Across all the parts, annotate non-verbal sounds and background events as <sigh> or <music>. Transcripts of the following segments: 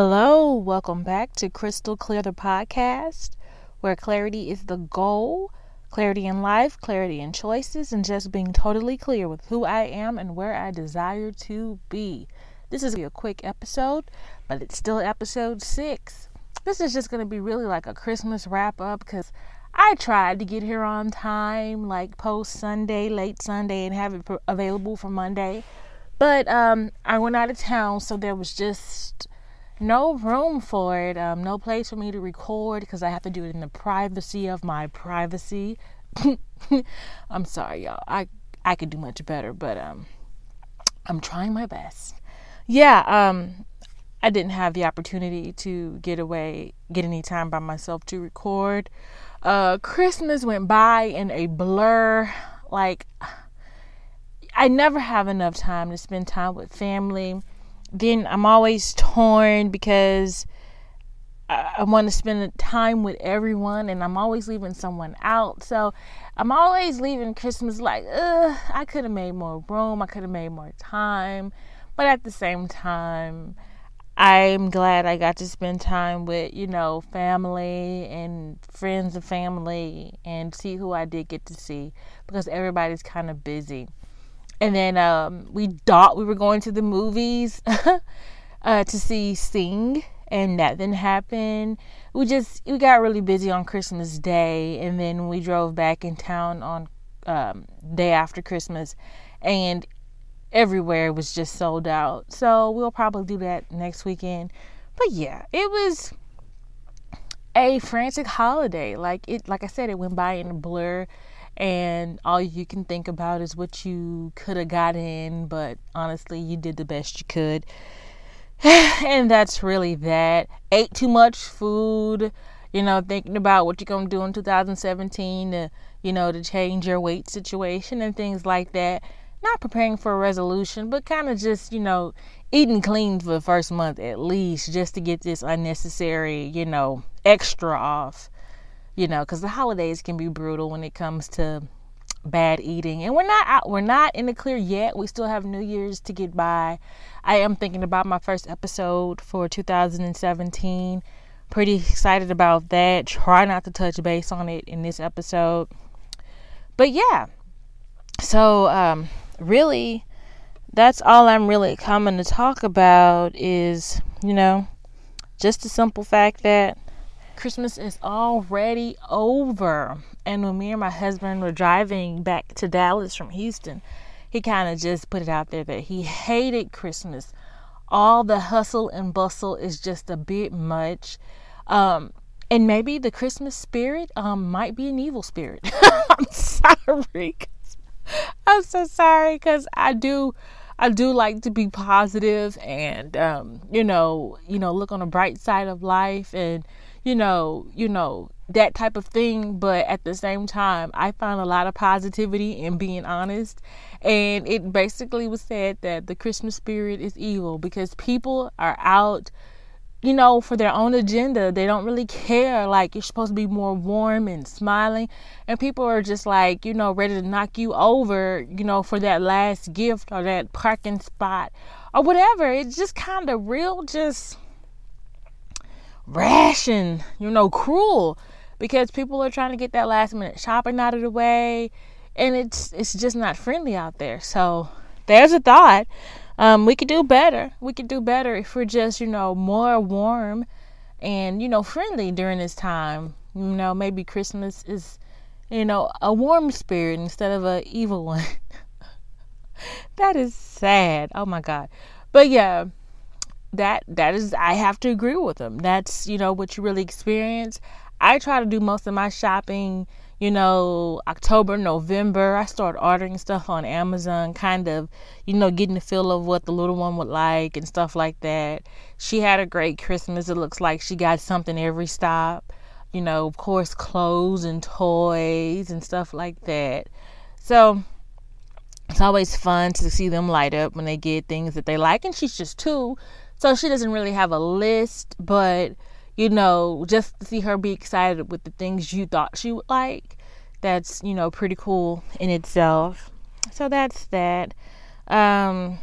Hello, welcome back to Crystal Clear the podcast, where clarity is the goal, clarity in life, clarity in choices, and just being totally clear with who I am and where I desire to be. This is gonna be a quick episode, but it's still episode six. This is just going to be really like a Christmas wrap up because I tried to get here on time, like post Sunday, late Sunday, and have it available for Monday. But um, I went out of town, so there was just no room for it, um, no place for me to record because I have to do it in the privacy of my privacy. <laughs> I'm sorry, y'all. I I could do much better, but um, I'm trying my best. Yeah, um, I didn't have the opportunity to get away, get any time by myself to record. Uh, Christmas went by in a blur. Like, I never have enough time to spend time with family then I'm always torn because I, I want to spend time with everyone and I'm always leaving someone out. So I'm always leaving Christmas like, ugh, I could have made more room, I could have made more time. But at the same time, I'm glad I got to spend time with, you know, family and friends and family and see who I did get to see because everybody's kind of busy and then um, we thought we were going to the movies <laughs> uh, to see Sing, and that didn't happen. We just we got really busy on Christmas Day, and then we drove back in town on um, day after Christmas, and everywhere was just sold out. So we'll probably do that next weekend. But yeah, it was a frantic holiday. Like it, like I said, it went by in a blur and all you can think about is what you could have gotten, but honestly, you did the best you could. <sighs> and that's really that. Ate too much food, you know, thinking about what you're going to do in 2017 to, you know, to change your weight situation and things like that. Not preparing for a resolution, but kind of just, you know, eating clean for the first month at least just to get this unnecessary, you know, extra off you know, because the holidays can be brutal when it comes to bad eating. And we're not out, we're not in the clear yet. We still have New Year's to get by. I am thinking about my first episode for 2017. Pretty excited about that. Try not to touch base on it in this episode. But yeah. So um really that's all I'm really coming to talk about is, you know, just the simple fact that Christmas is already over. And when me and my husband were driving back to Dallas from Houston, he kind of just put it out there that he hated Christmas. All the hustle and bustle is just a bit much. Um, and maybe the Christmas spirit um, might be an evil spirit. <laughs> I'm sorry. I'm so sorry because I do. I do like to be positive and um, you know, you know, look on the bright side of life and you know, you know, that type of thing, but at the same time, I find a lot of positivity in being honest. And it basically was said that the Christmas spirit is evil because people are out, you know, for their own agenda. They don't really care. Like, you're supposed to be more warm and smiling. And people are just like, you know, ready to knock you over, you know, for that last gift or that parking spot or whatever. It's just kind of real, just rash and you know cruel because people are trying to get that last minute shopping out of the way and it's it's just not friendly out there. So there's a thought. Um, we could do better. We could do better if we're just you know more warm and you know friendly during this time. You know maybe christmas is you know a warm spirit instead of a evil one. <laughs> That is sad. Oh my god. But yeah that that is I have to agree with them. That's, you know, what you really experience. I try to do most of my shopping, you know, October, November. I start ordering stuff on Amazon, kind of, you know, getting the feel of what the little one would like and stuff like that. She had a great Christmas. It looks like she got something every stop. You know, of course, clothes and toys and stuff like that. So, it's always fun to see them light up when they get things that they like. And she's just two, so she doesn't really have a list, but you know, just to see her be excited with the things you thought she would like, that's, you know, pretty cool in itself. So that's that. Um,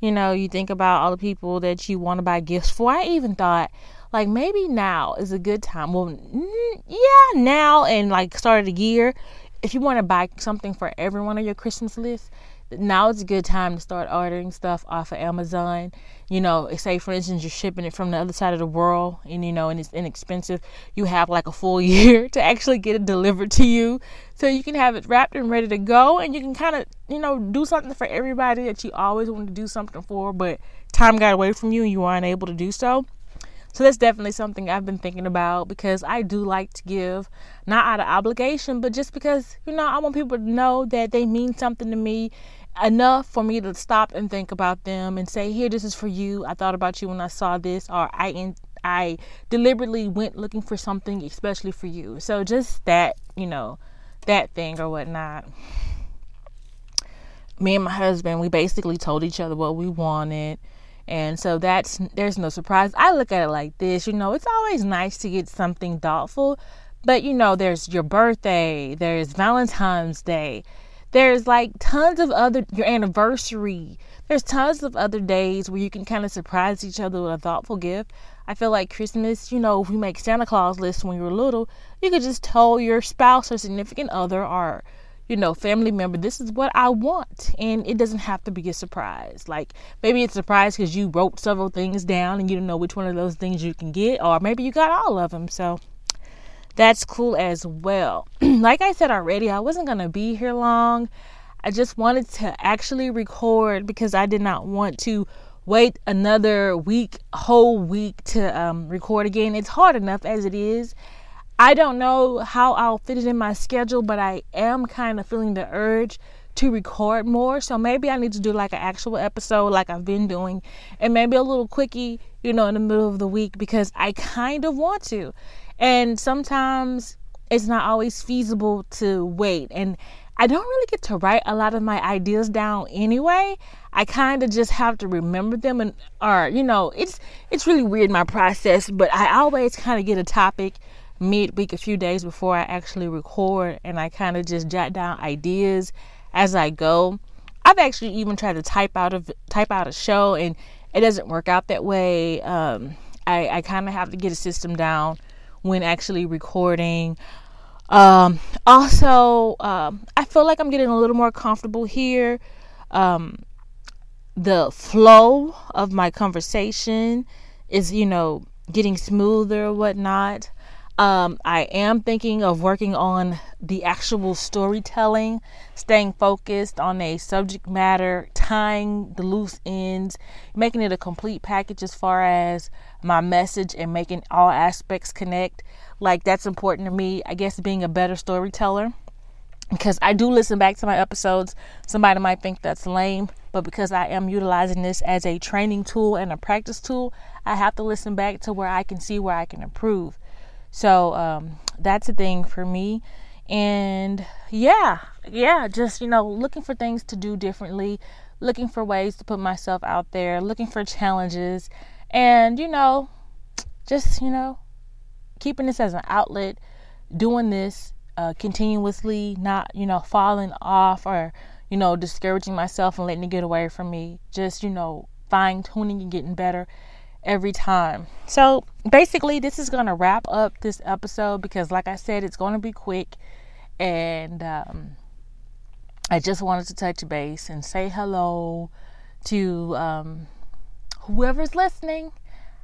You know, you think about all the people that you want to buy gifts for. I even thought, like, maybe now is a good time. Well, yeah, now and like start of the year, if you want to buy something for everyone on your Christmas list, now it's a good time to start ordering stuff off of Amazon. You know, say for instance you're shipping it from the other side of the world and you know and it's inexpensive. You have like a full <laughs> year to actually get it delivered to you. So you can have it wrapped and ready to go and you can kind of, you know, do something for everybody that you always wanted to do something for, but time got away from you and you weren't able to do so. So that's definitely something I've been thinking about because I do like to give, not out of obligation, but just because, you know, I want people to know that they mean something to me enough for me to stop and think about them and say, "Here, this is for you. I thought about you when I saw this," or I in, I deliberately went looking for something especially for you. So just that, you know, that thing or whatnot. Me and my husband, we basically told each other what we wanted. And so that's there's no surprise. I look at it like this, you know, it's always nice to get something thoughtful, but you know, there's your birthday, there's Valentine's Day, there's like tons of other your anniversary. There's tons of other days where you can kind of surprise each other with a thoughtful gift. I feel like Christmas, you know, if we make Santa Claus lists when you were little, you could just tell your spouse or significant other or you know, family member, this is what I want. And it doesn't have to be a surprise. Like maybe it's a surprise because you wrote several things down and you don't know which one of those things you can get, or maybe you got all of them. So that's cool as well. <clears throat> like I said already, I wasn't going to be here long. I just wanted to actually record because I did not want to wait another week, whole week to um, record again. It's hard enough as it is. I don't know how I'll fit it in my schedule, but I am kind of feeling the urge to record more. So maybe I need to do like an actual episode like I've been doing and maybe a little quickie, you know, in the middle of the week because I kind of want to. And sometimes it's not always feasible to wait. And I don't really get to write a lot of my ideas down anyway. I kind of just have to remember them and or you know, it's it's really weird my process, but I always kind of get a topic midweek a few days before I actually record and I kind of just jot down ideas as I go. I've actually even tried to type out of type out a show and it doesn't work out that way. Um, I, I kind of have to get a system down when actually recording. Um, also, um, I feel like I'm getting a little more comfortable here. Um, the flow of my conversation is, you know, getting smoother, or whatnot. Um, I am thinking of working on the actual storytelling, staying focused on a subject matter, tying the loose ends, making it a complete package as far as my message and making all aspects connect. Like, that's important to me. I guess being a better storyteller. Because I do listen back to my episodes. Somebody might think that's lame, but because I am utilizing this as a training tool and a practice tool, I have to listen back to where I can see where I can improve. So um, that's a thing for me. And yeah, yeah, just, you know, looking for things to do differently, looking for ways to put myself out there, looking for challenges, and, you know, just, you know, keeping this as an outlet, doing this uh, continuously, not, you know, falling off or, you know, discouraging myself and letting it get away from me. Just, you know, fine tuning and getting better every time. So basically, this is going to wrap up this episode because, like I said, it's going to be quick. And um, I just wanted to touch base and say hello to um, whoever's listening.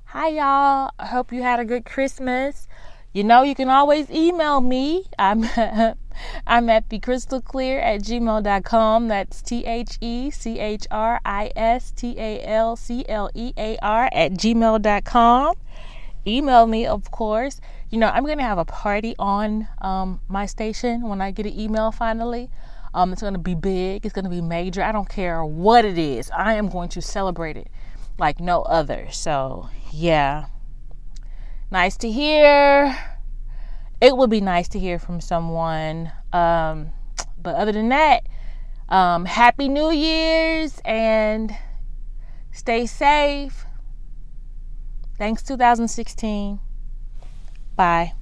Hi, y'all. I hope you had a good Christmas. You know, you can always email me. I'm <laughs> I'm at thecrystalclear at gmail.com. That's T H E C H R I S T A L C L E A R at gmail.com. Email me, of course. You know, I'm going to have a party on um, my station when I get an email finally. Um, it's going to be big, it's going to be major. I don't care what it is, I am going to celebrate it like no other. So, yeah. Nice to hear. It would be nice to hear from someone. Um, but other than that, um, happy New Year's and stay safe. Thanks, 2016. Bye.